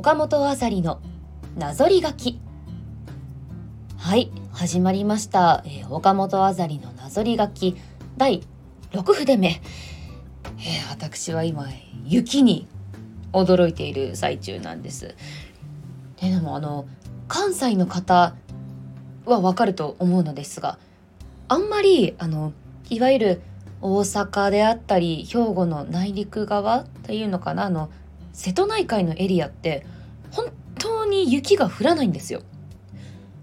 岡本あざりのなぞり書き。はい始まりました、えー、岡本あざりのなぞり書き。第6筆目、えー、私は今雪に驚いている最中なんです。でもあの関西の方はわかると思うのですがあんまりあのいわゆる大阪であったり兵庫の内陸側っていうのかなあの瀬戸内海のエリアって本当に雪が降らないんですよ。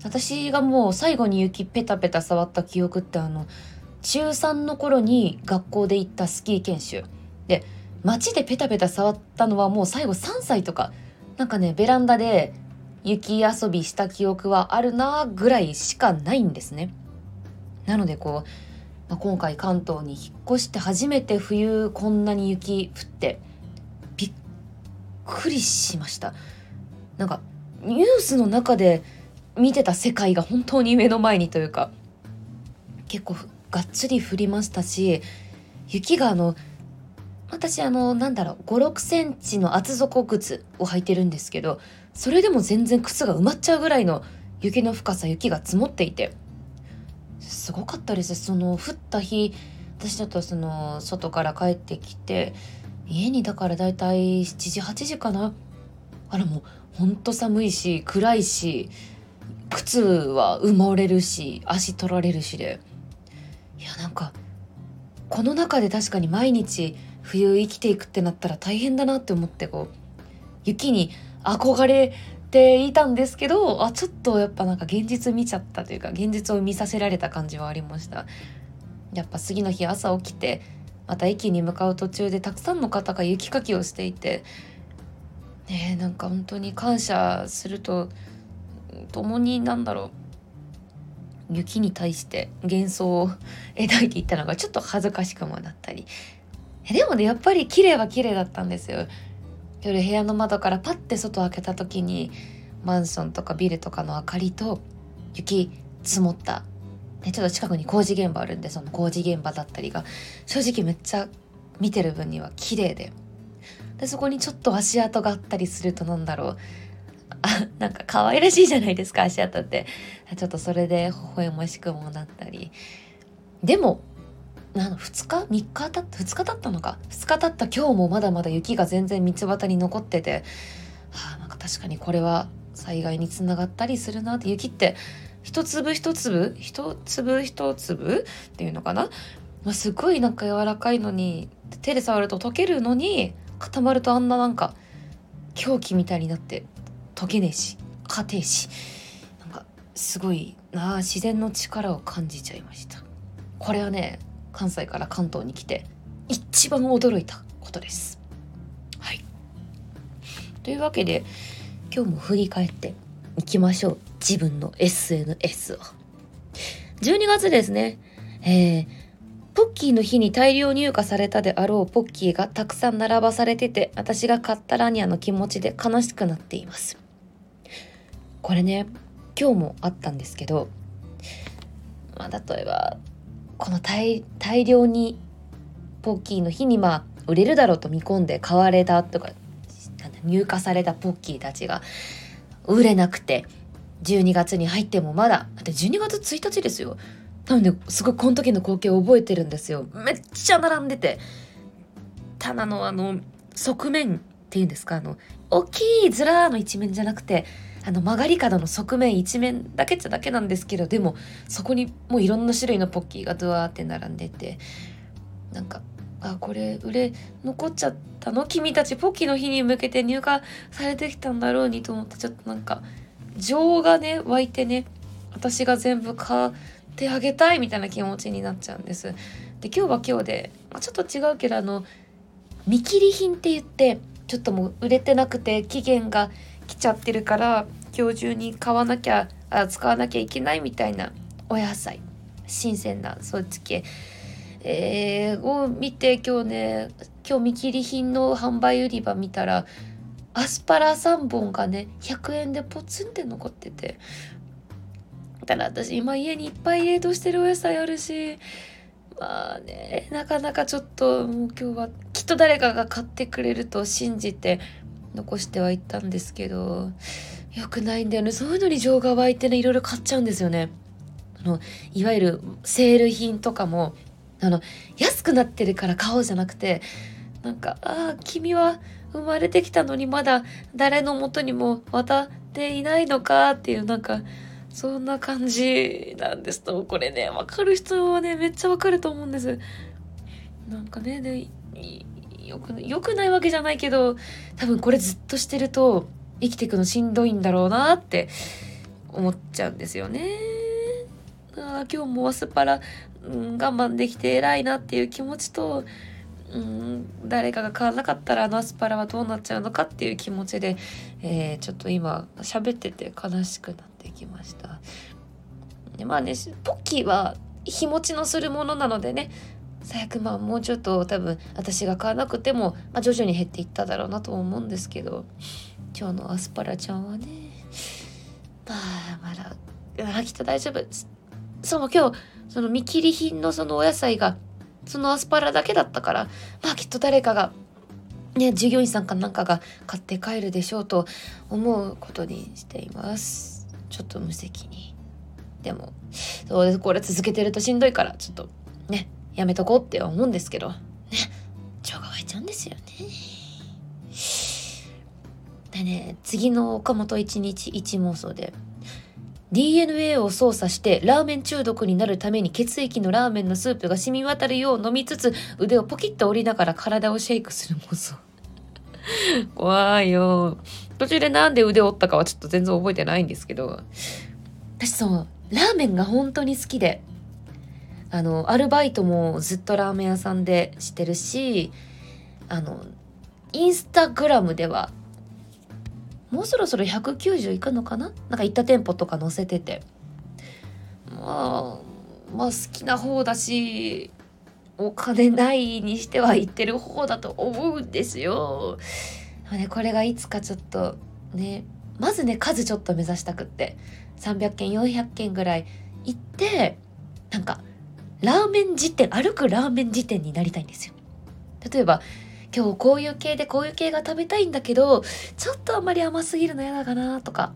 私がもう最後に雪ペタペタ触った記憶ってあの中3の頃に学校で行ったスキー研修で街でペタペタ触ったのはもう最後3歳とかなんかねベランダで雪遊びした記憶はあるなぐらいしかないんですね。なのでこうまあ、今回関東に引っ越して初めて冬こんなに雪降ってくりしました。なんかニュースの中で見てた世界が本当に目の前にというか結構がっつり降りましたし雪があの私あのなんだろう56センチの厚底靴を履いてるんですけどそれでも全然靴が埋まっちゃうぐらいの雪の深さ雪が積もっていてすごかったです。その降った日私ちょっとその外から帰ってきて家にだからだいたい7時8時かな。あらもうほんと寒いし暗いし靴は埋もれるし足取られるしで。いやなんかこの中で確かに毎日冬生きていくってなったら大変だなって思ってこう雪に憧れていたんですけどあちょっとやっぱなんか現実見ちゃったというか現実を見させられた感じはありました。やっぱ次の日朝起きてまた駅に向かう途中でたくさんの方が雪かきをしていてねなんか本当に感謝すると共になんだろう雪に対して幻想を描いていったのがちょっと恥ずかしくもなったり。でもねやっぱり綺麗は綺麗だったんですよ。夜部屋の窓からパッて外開けた時にマンションとかビルとかの明かりと雪積もった、ね、ちょっと近くに工事現場あるんでその工事現場だったりが正直めっちゃ見てる分には綺麗で。でそこにちょっと足跡があったりするとなんだろう。あなんか可愛らしいじゃないですか足跡って。ちょっとそれで微笑ましくもなったり。でもなの2日？3日経った？2日経ったのか？2日経った今日もまだまだ雪が全然道端に残ってて。はあなんか確かにこれは災害につながったりするなって雪って一粒一粒一粒一粒っていうのかな、まあ、すごいなんか柔らかいのに手で触ると溶けるのに固まるとあんななんか狂気みたいになって溶けねえし硬えしなんかすごいなあ自然の力を感じちゃいました。これはね関西から関東に来て一番驚いたことです。はい、というわけで今日も振り返っていきましょう自分の SNS を。12月ですね、えー、ポッキーの日に大量入荷されたであろうポッキーがたくさん並ばされてて私が買ったラニアの気持ちで悲しくなっています。これね今日もあったんですけどまあ例えばこの大量にポッキーの日にまあ売れるだろうと見込んで買われたとか入荷されたポッキーたちが売れなくて12月に入ってもまだだって12月1日ですよ。なのですごいこの時の光景を覚えてるんですよ。めっちゃ並んでて。棚のあの側面っていうんですかあの大きいずらーの一面じゃなくてあの曲がり角の側面一面だけっちゃだけなんですけどでもそこにもういろんな種類のポッキーがドワーって並んでてなんかあこれ売れ残っちゃったの？君たちポッキーの日に向けて入荷されてきたんだろうにと思ってちょっとなんか情がね湧いてね私が全部買ってあげたいみたいな気持ちになっちゃうんです。で今日は今日で、まあ、ちょっと違うけどあの見切り品って言ってちょっともう売れてなくて期限が来ちゃってるから今日中に買わなきゃあ使わなきゃいけないみたいなお野菜。新鮮なそっち系、えー、を見て今日ね今日見切り品の販売売り場見たらアスパラ3本がね100円でポツンって残ってて。ただ私今家にいっぱい冷凍してるお野菜あるしまあねなかなかちょっともう今日はきっと誰かが買ってくれると信じて残してはいったんですけどよくないんだよね。そういうのに情が湧いてねいろいろ買っちゃうんですよね。あのいわゆるセール品とかもあの安くなってるから買おうじゃなくてなんかああ君は生まれてきたのにまだ誰のもとにも渡っていないのかっていうなんかそんな感じなんですとこれね分かる人はねめっちゃ分かると思うんですなんかねでよくよくないわけじゃないけど多分これずっとしてると生きていくのしんどいんだろうなって思っちゃうんですよね。あ今日もアスパラ、うん、我慢できて偉いなっていう気持ちと、うん、誰かが買わなかったらあのアスパラはどうなっちゃうのかっていう気持ちで、えー、ちょっと今喋ってて悲しくなってきました。でまあねポッキーは日持ちのするものなのでね最悪まあもうちょっと多分私が買わなくても、まあ、徐々に減っていっただろうなと思うんですけど今日のアスパラちゃんはねまあまだあきっと大丈夫そう今日その見切り品のそのお野菜がそのアスパラだけだったからまあきっと誰かがね従業員さんかなんかが買って帰るでしょうと思うことにしています。ちょっと無責任。でもそうです。これ続けてるとしんどいからちょっとねやめとこうって思うんですけど、ね、情が湧いちゃうんですよね。でね、次の岡本一日一妄想で、DNA を操作してラーメン中毒になるために血液のラーメンのスープが染み渡るよう飲みつつ腕をポキッと折りながら体をシェイクする妄想。怖いよ。途中でなんで腕折ったかはちょっと全然覚えてないんですけど、私そう、ラーメンが本当に好きで、あのアルバイトもずっとラーメン屋さんでしてるしあのインスタグラムではもうそろそろ190いくのかな？なんか行った店舗とか載せてて。まあまあ好きな方だしお金ないにしては行ってる方だと思うんですよ。ね、これがいつかちょっとねまずね数ちょっと目指したくって。300件400件ぐらい行ってなんかラーメン辞典歩くラーメン辞典になりたいんですよ。例えば今日こういう系でこういう系が食べたいんだけどちょっとあんまり甘すぎるの嫌だかなとか。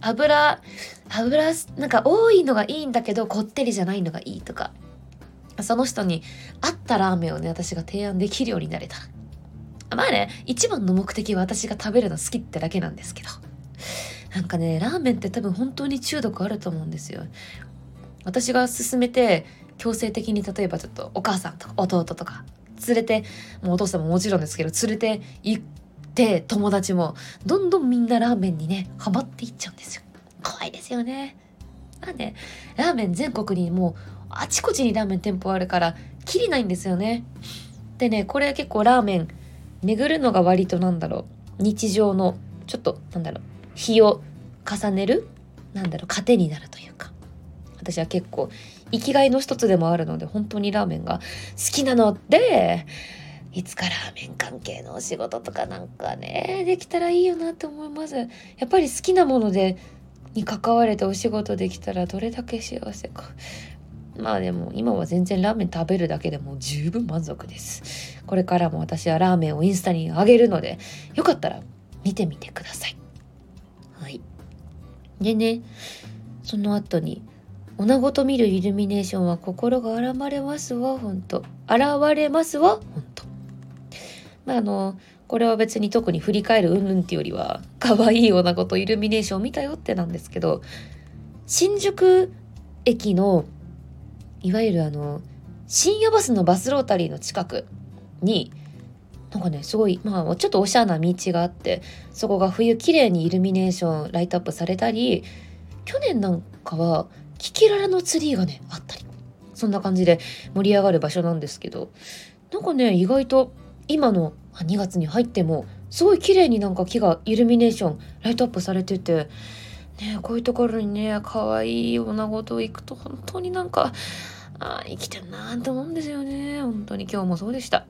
油油なんか多いのがいいんだけどこってりじゃないのがいいとか。その人に合ったラーメンをね私が提案できるようになれた。まあね一番の目的は私が食べるの好きってだけなんですけど。なんかねラーメンって多分本当に中毒あると思うんですよ。私が勧めて強制的に例えばちょっとお母さんとか弟とか連れてもうお父さんももちろんですけど連れて行って友達もどんどんみんなラーメンにねハマっていっちゃうんですよ。怖いですよね。まあねラーメン全国にもうあちこちにラーメン店舗あるからきりないんですよね。でねこれ結構ラーメン巡るのが割となんだろう。日常のちょっとなんだろう。日を重ねるなんだろう糧になるというか。私は結構生きがいの一つでもあるので本当にラーメンが好きなのでいつかラーメン関係のお仕事とかなんかねできたらいいよなって思います。やっぱり好きなものでに関われてお仕事できたらどれだけ幸せか。まあでも今は全然ラーメン食べるだけでも十分満足です。これからも私はラーメンをインスタに上げるのでよかったら見てみてください。はい。でねその後に女子と見るイルミネーションは心が洗われますわ、ほんと。洗われますわ、ほんと。まあ、あの、これは別に特に振り返るうんぬんっていうよりは、可愛い女子とイルミネーション見たよってなんですけど、新宿駅の、いわゆるあの、深夜バスのバスロータリーの近くに、なんかね、すごい、まあ、ちょっとおしゃれな道があって、そこが冬綺麗にイルミネーションライトアップされたり、去年なんかは、キキララのツリーがねあったり。そんな感じで盛り上がる場所なんですけど。なんかね意外と今の2月に入ってもすごい綺麗になんか木がイルミネーションライトアップされててねこういうところにね可愛い女子と行くと本当になんかあ生きてるなーって思うんですよね。本当に今日もそうでした。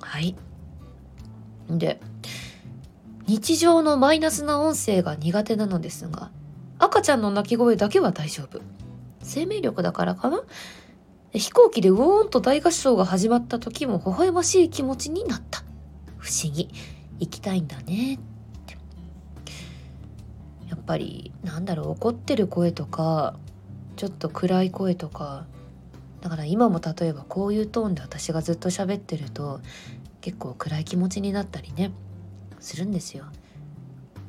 はい。で日常のマイナスな音声が苦手なのですが赤ちゃんの泣き声だけは大丈夫。生命力だからかな？飛行機でウォーンと大合唱が始まった時も微笑ましい気持ちになった。不思議。行きたいんだねってやっぱりなんだろう怒ってる声とかちょっと暗い声とかだから今も例えばこういうトーンで私がずっと喋ってると結構暗い気持ちになったりねするんですよ。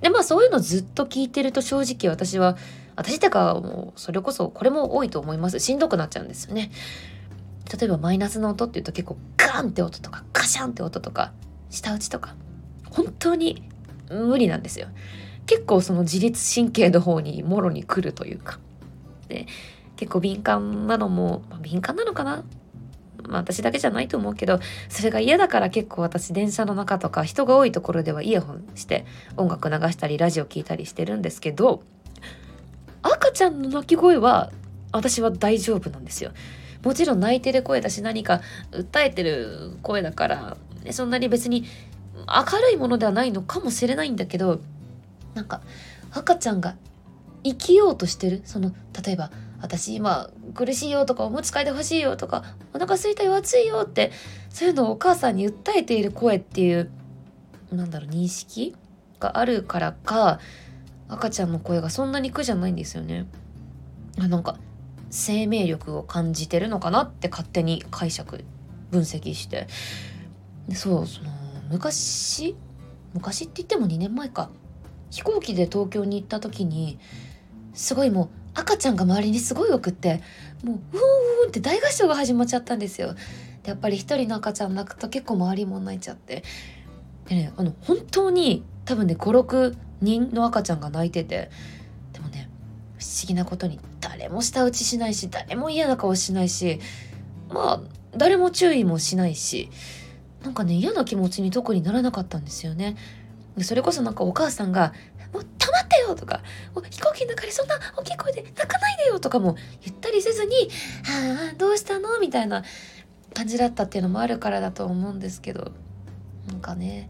でまあそういうのずっと聞いてると正直私は私ってかもうそれこそこれも多いと思いますしんどくなっちゃうんですよね。例えばマイナスの音っていうと結構ガンって音とかカシャンって音とか舌打ちとか本当に無理なんですよ。結構その自律神経の方にもろに来るというか。で結構敏感なのも、まあ、敏感なのかな？まあ私だけじゃないと思うけどそれが嫌だから結構私電車の中とか人が多いところではイヤホンして音楽流したりラジオ聴いたりしてるんですけどちゃんの泣き声は私は大丈夫なんですよ。もちろん泣いてる声だし何か訴えてる声だからそんなに別に明るいものではないのかもしれないんだけどなんか赤ちゃんが生きようとしてるその例えば私今苦しいよとかおむつ替えてほしいよとかお腹すいたよ暑いよってそういうのをお母さんに訴えている声っていうなんだろう認識があるからか赤ちゃんの声がそんなに苦じゃないんですよね。あなんか生命力を感じてるのかなって勝手に解釈分析してそうその昔昔って言っても2年前か飛行機で東京に行った時にすごいもう赤ちゃんが周りにすごい多くってもううーんって大合唱が始まっちゃったんですよ。でやっぱり一人の赤ちゃん泣くと結構周りも泣いちゃってでねあの本当に多分ね56人の赤ちゃんが泣いててでもね不思議なことに誰も舌打ちしないし誰も嫌な顔しないしまあ誰も注意もしないしなんかね嫌な気持ちに特にならなかったんですよね。それこそなんかお母さんが「もう黙ってよ!」とか「飛行機の中でそんな大きい声で泣かないでよ!」とかも言ったりせずに「はあどうしたの?」みたいな感じだったっていうのもあるからだと思うんですけどなんかね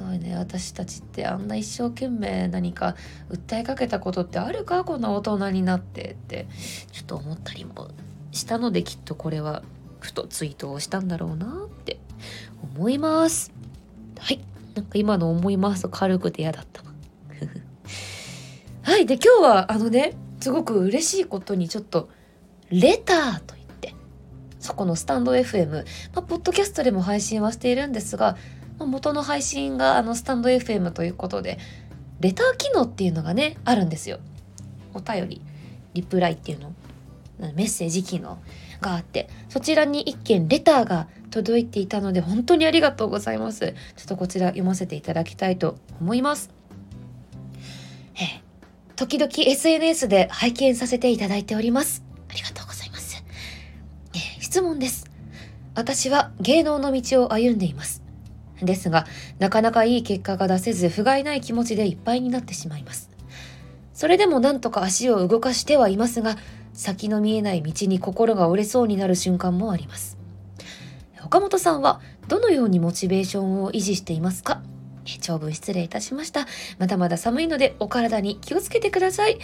すごいね私たちってあんな一生懸命何か訴えかけたことってあるか？こんな大人になってって。ちょっと思ったりもしたのできっとこれはふとツイートをしたんだろうなって。思います。はい。なんか今の思いますと軽くて嫌だったな。はい。で今日はあのねすごく嬉しいことにちょっとレターといってそこのスタンド FM、まあ、ポッドキャストでも配信はしているんですが、元の配信があのスタンド FM ということでレター機能っていうのがねあるんですよ。お便りリプライっていうの。メッセージ機能があってそちらに一件レターが届いていたので本当にありがとうございます。ちょっとこちら読ませていただきたいと思います。え時々 SNS で拝見させていただいております。ありがとうございます。え質問です。私は芸能の道を歩んでいます。ですがなかなかいい結果が出せず不甲斐ない気持ちでいっぱいになってしまいます。それでもなんとか足を動かしてはいますが先の見えない道に心が折れそうになる瞬間もあります。岡本さんはどのようにモチベーションを維持していますか？長文失礼いたしました。まだまだ寒いのでお体に気をつけてください。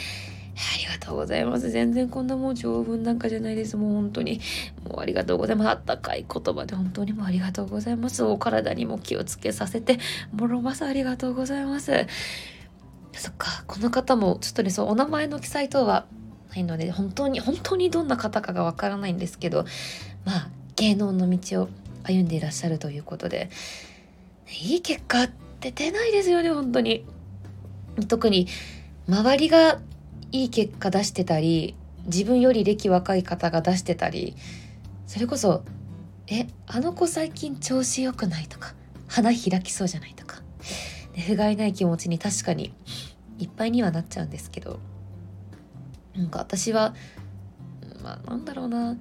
ありがとうございます。全然こんなもう長文なんかじゃないです。もう本当に。もうありがとうございます。あったかい言葉で本当にもうありがとうございます。お体にも気をつけさせてもろますありがとうございます。そっか、この方もちょっとね、そう、お名前の記載等はないので、本当に、本当にどんな方かがわからないんですけど、まあ、芸能の道を歩んでいらっしゃるということで、いい結果って出ないですよね、本当に。特に、周りがいい結果出してたり、自分より歴若い方が出してたり、それこそ、え、あの子最近調子良くないとか、花開きそうじゃないとか、不甲斐ない気持ちに確かにいっぱいにはなっちゃうんですけど、なんか私は、まあなんだろうな、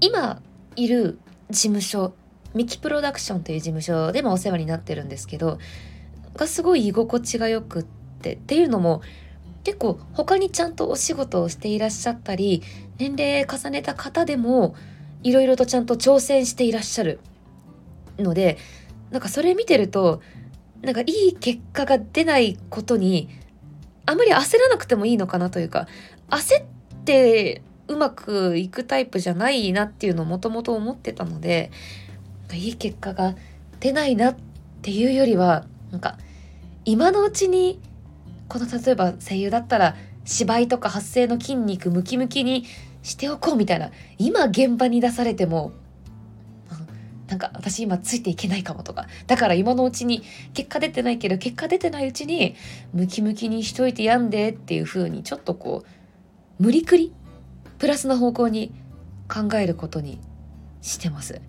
今いる事務所ミキプロダクションという事務所でもお世話になってるんですけどがすごい居心地がよくってっていうのも結構他にちゃんとお仕事をしていらっしゃったり年齢重ねた方でもいろいろとちゃんと挑戦していらっしゃるのでなんかそれ見てるとなんかいい結果が出ないことにあまり焦らなくてもいいのかなというか焦ってうまくいくタイプじゃないなっていうのをもともと思ってたのでいい結果が出ないなっていうよりはなんか今のうちにこの例えば声優だったら芝居とか発声の筋肉ムキムキにしておこうみたいな今現場に出されてもなんか私今ついていけないかもとかだから今のうちに結果出てないけど結果出てないうちにムキムキにしといてやんでっていう風にちょっとこう無理くりプラスな方向に考えることにしてます。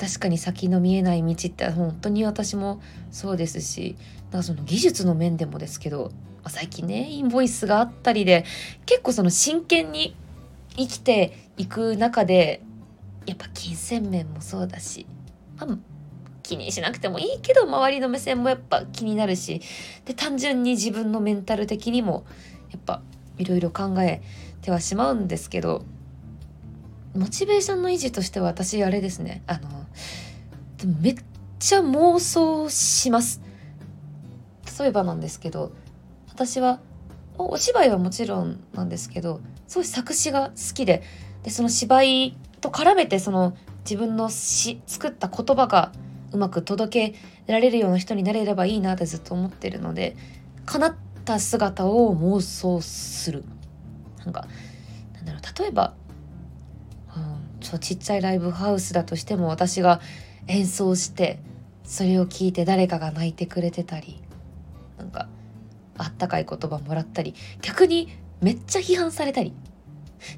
確かに先の見えない道って本当に私もそうですしなんかその技術の面でもですけど最近ねインボイスがあったりで結構その真剣に生きていく中でやっぱ金銭面もそうだし、まあ、気にしなくてもいいけど周りの目線もやっぱ気になるしで単純に自分のメンタル的にもやっぱいろいろ考えてはしまうんですけどモチベーションの維持としては私あれですねあのでめっちゃ妄想します。例えばなんですけど私はお芝居はもちろんなんですけどすごい作詞が好きででその芝居と絡めてその自分の詩作った言葉がうまく届けられるような人になれればいいなってずっと思ってるので叶った姿を妄想する。なんかなんだろう例えば、ちっちゃいライブハウスだとしても私が演奏してそれを聞いて誰かが泣いてくれてたりなんかあったかい言葉もらったり逆にめっちゃ批判されたり。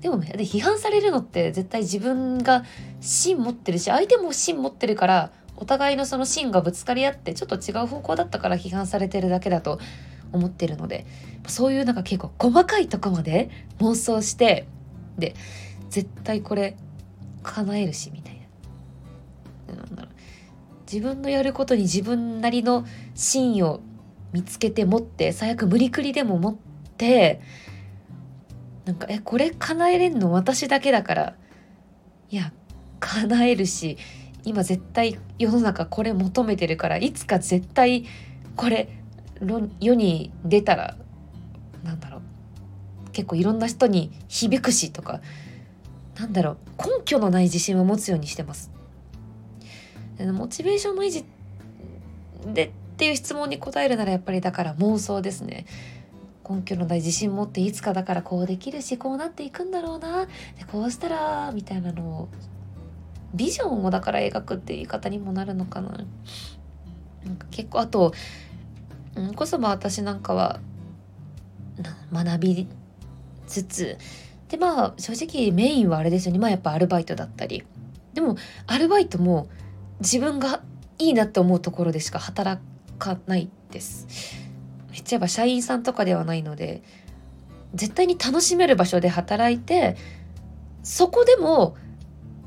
でもねで批判されるのって絶対自分が芯持ってるし相手も芯持ってるからお互いのその芯がぶつかり合ってちょっと違う方向だったから批判されてるだけだと思ってるのでそういうなんか結構細かいとこまで妄想してで絶対これ叶えるしみたいな。なんだろう自分のやることに自分なりの芯を見つけて持って最悪無理くりでも持ってなんかえこれ叶えれんの私だけだからいや叶えるし今絶対世の中これ求めてるからいつか絶対これ世に出たらなんだろう結構いろんな人に響くしとかなんだろう根拠のない自信を持つようにしてます。モチベーションの維持でっていう質問に答えるならやっぱりだから妄想ですね。根拠のない自信持っていつかだからこうできるしこうなっていくんだろうなでこうしたらみたいなのをビジョンをだから描くっていう言い方にもなるのかななんか結構あと、ん、こそま私なんかは学びつつでまあ正直メインはあれですよね。まあやっぱアルバイトだったり。でもアルバイトも自分がいいなって思うところでしか働かないです。めっちゃやっぱ社員さんとかではないので絶対に楽しめる場所で働いてそこでも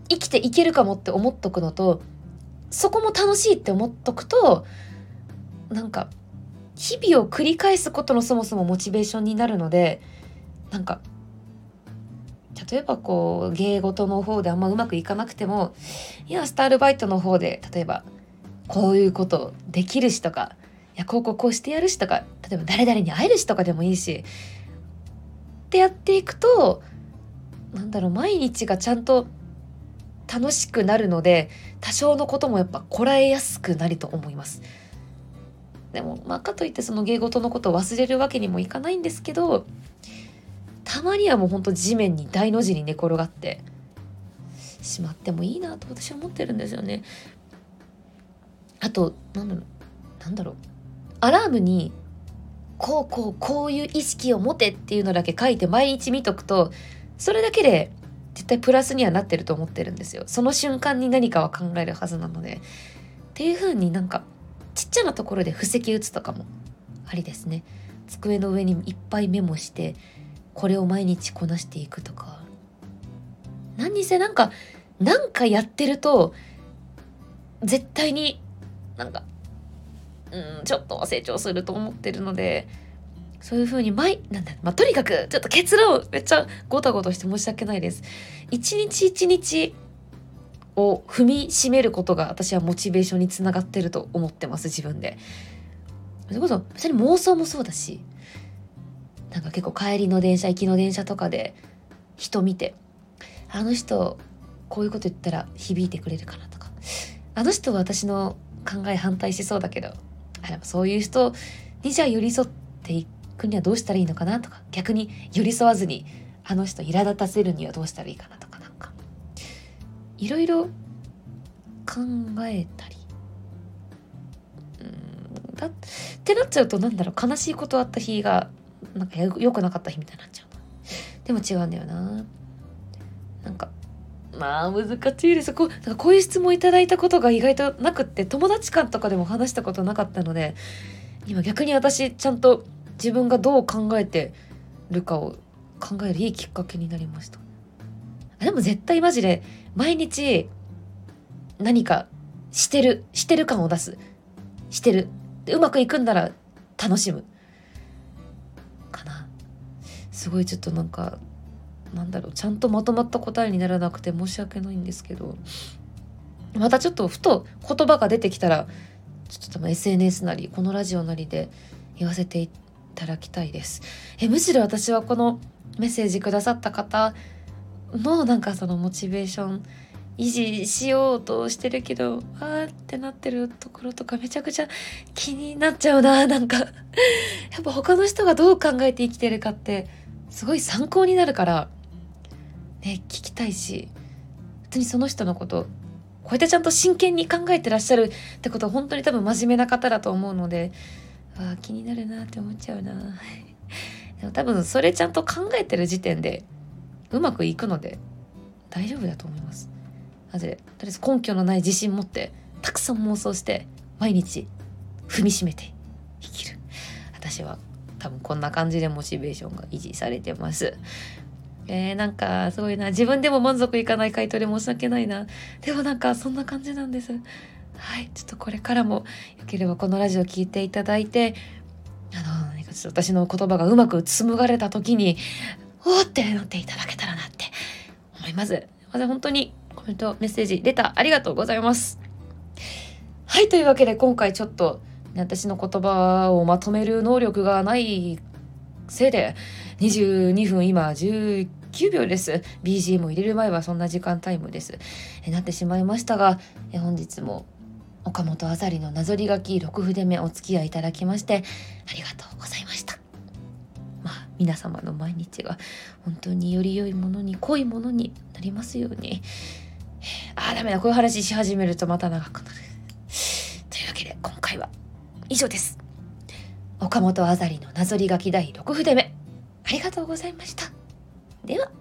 生きていけるかもって思っとくのとそこも楽しいって思っとくとなんか日々を繰り返すことのそもそもモチベーションになるのでなんか例えばこう芸事の方であんまうまくいかなくてもいやスタールバイトの方で例えばこういうことできるしとかいやこうこうこうしてやるしとか例えば誰々に会えるしとかでもいいしってやっていくとなんだろう毎日がちゃんと楽しくなるので多少のこともやっぱこらえやすくなると思います。でもまあかといってその芸事のことを忘れるわけにもいかないんですけどたまにはもうほんと地面に大の字に寝転がってしまってもいいなと私は思ってるんですよね。あとなんだろうなんだろう。アラームにこうこうこういう意識を持てっていうのだけ書いて毎日見とくとそれだけで絶対プラスにはなってると思ってるんですよ。その瞬間に何かは考えるはずなので。っていう風になんかちっちゃなところで布石打つとかもありですね。机の上にいっぱいメモしてこれを毎日こなしていくとか何にせなんかなんかやってると絶対になんかうん、ちょっと成長すると思ってるのでそういう風に毎なんだ、まあ、とにかくちょっと結論めっちゃゴタゴタして申し訳ないです。一日一日を踏みしめることが私はモチベーションにつながってると思ってます自分で。それこそ別に妄想もそうだしなんか結構帰りの電車行きの電車とかで人見てあの人こういうこと言ったら響いてくれるかなとか。あの人は私の考え反対しそうだけどあでもそういう人にじゃあ寄り添っていくにはどうしたらいいのかなとか。逆に寄り添わずにあの人苛立たせるにはどうしたらいいかなとかなんか。いろいろ考えたり。うんだってなっちゃうとなんだろう悲しいことあった日がなんか良くなかった日みたいになっちゃうでも違うんだよな。なんかまあ難しいです。こうなんかこういう質問いただいたことが意外となくって友達間とかでも話したことなかったので今逆に私ちゃんと自分がどう考えてるかを考えるいいきっかけになりました。でも絶対マジで毎日何かしてるしてる感を出す。してる。うまくいくんなら楽しむ。すごいちょっとなんかなんだろうちゃんとまとまった答えにならなくて申し訳ないんですけどまたちょっとふと言葉が出てきたらちょっと SNS なりこのラジオなりで言わせていただきたいです。えむしろ私はこのメッセージくださった方のなんかそのモチベーション維持しようとしてるけどあーってなってるところとかめちゃくちゃ気になっちゃうななんか。やっぱ他の人がどう考えて生きてるかってすごい参考になるからね聞きたいし普通にその人のことこうやってちゃんと真剣に考えてらっしゃるってことは本当に多分真面目な方だと思うのであ気になるなって思っちゃうな。でも多分それちゃんと考えてる時点でうまくいくので大丈夫だと思います。なのでとりあえず根拠のない自信持ってたくさん妄想して毎日踏みしめて生きる。私は多分こんな感じでモチベーションが維持されてます。えー、なんかすごいな。自分でも満足いかない回答で申し訳ないな。でもなんかそんな感じなんです。はい。ちょっとこれからもよければこのラジオ聞いていただいてあの何かちょっと私の言葉がうまく紡がれた時におーってなっていただけたらなって思います。まず本当にコメントメッセージレターありがとうございます。はい。というわけで今回ちょっと私の言葉をまとめる能力がないせいで22分今19秒です。BGM を入れる前はそんな時間タイムです。えなってしまいましたがえ本日も岡本あざりのなぞり書き6筆目お付き合いいただきましてありがとうございました。まあ皆様の毎日が本当により良いものに濃いものになりますように。あーダメだ。こういう話し始めるとまた長くなる。というわけで今回は以上です岡本あざりのなぞり書き第6筆目ありがとうございました。では。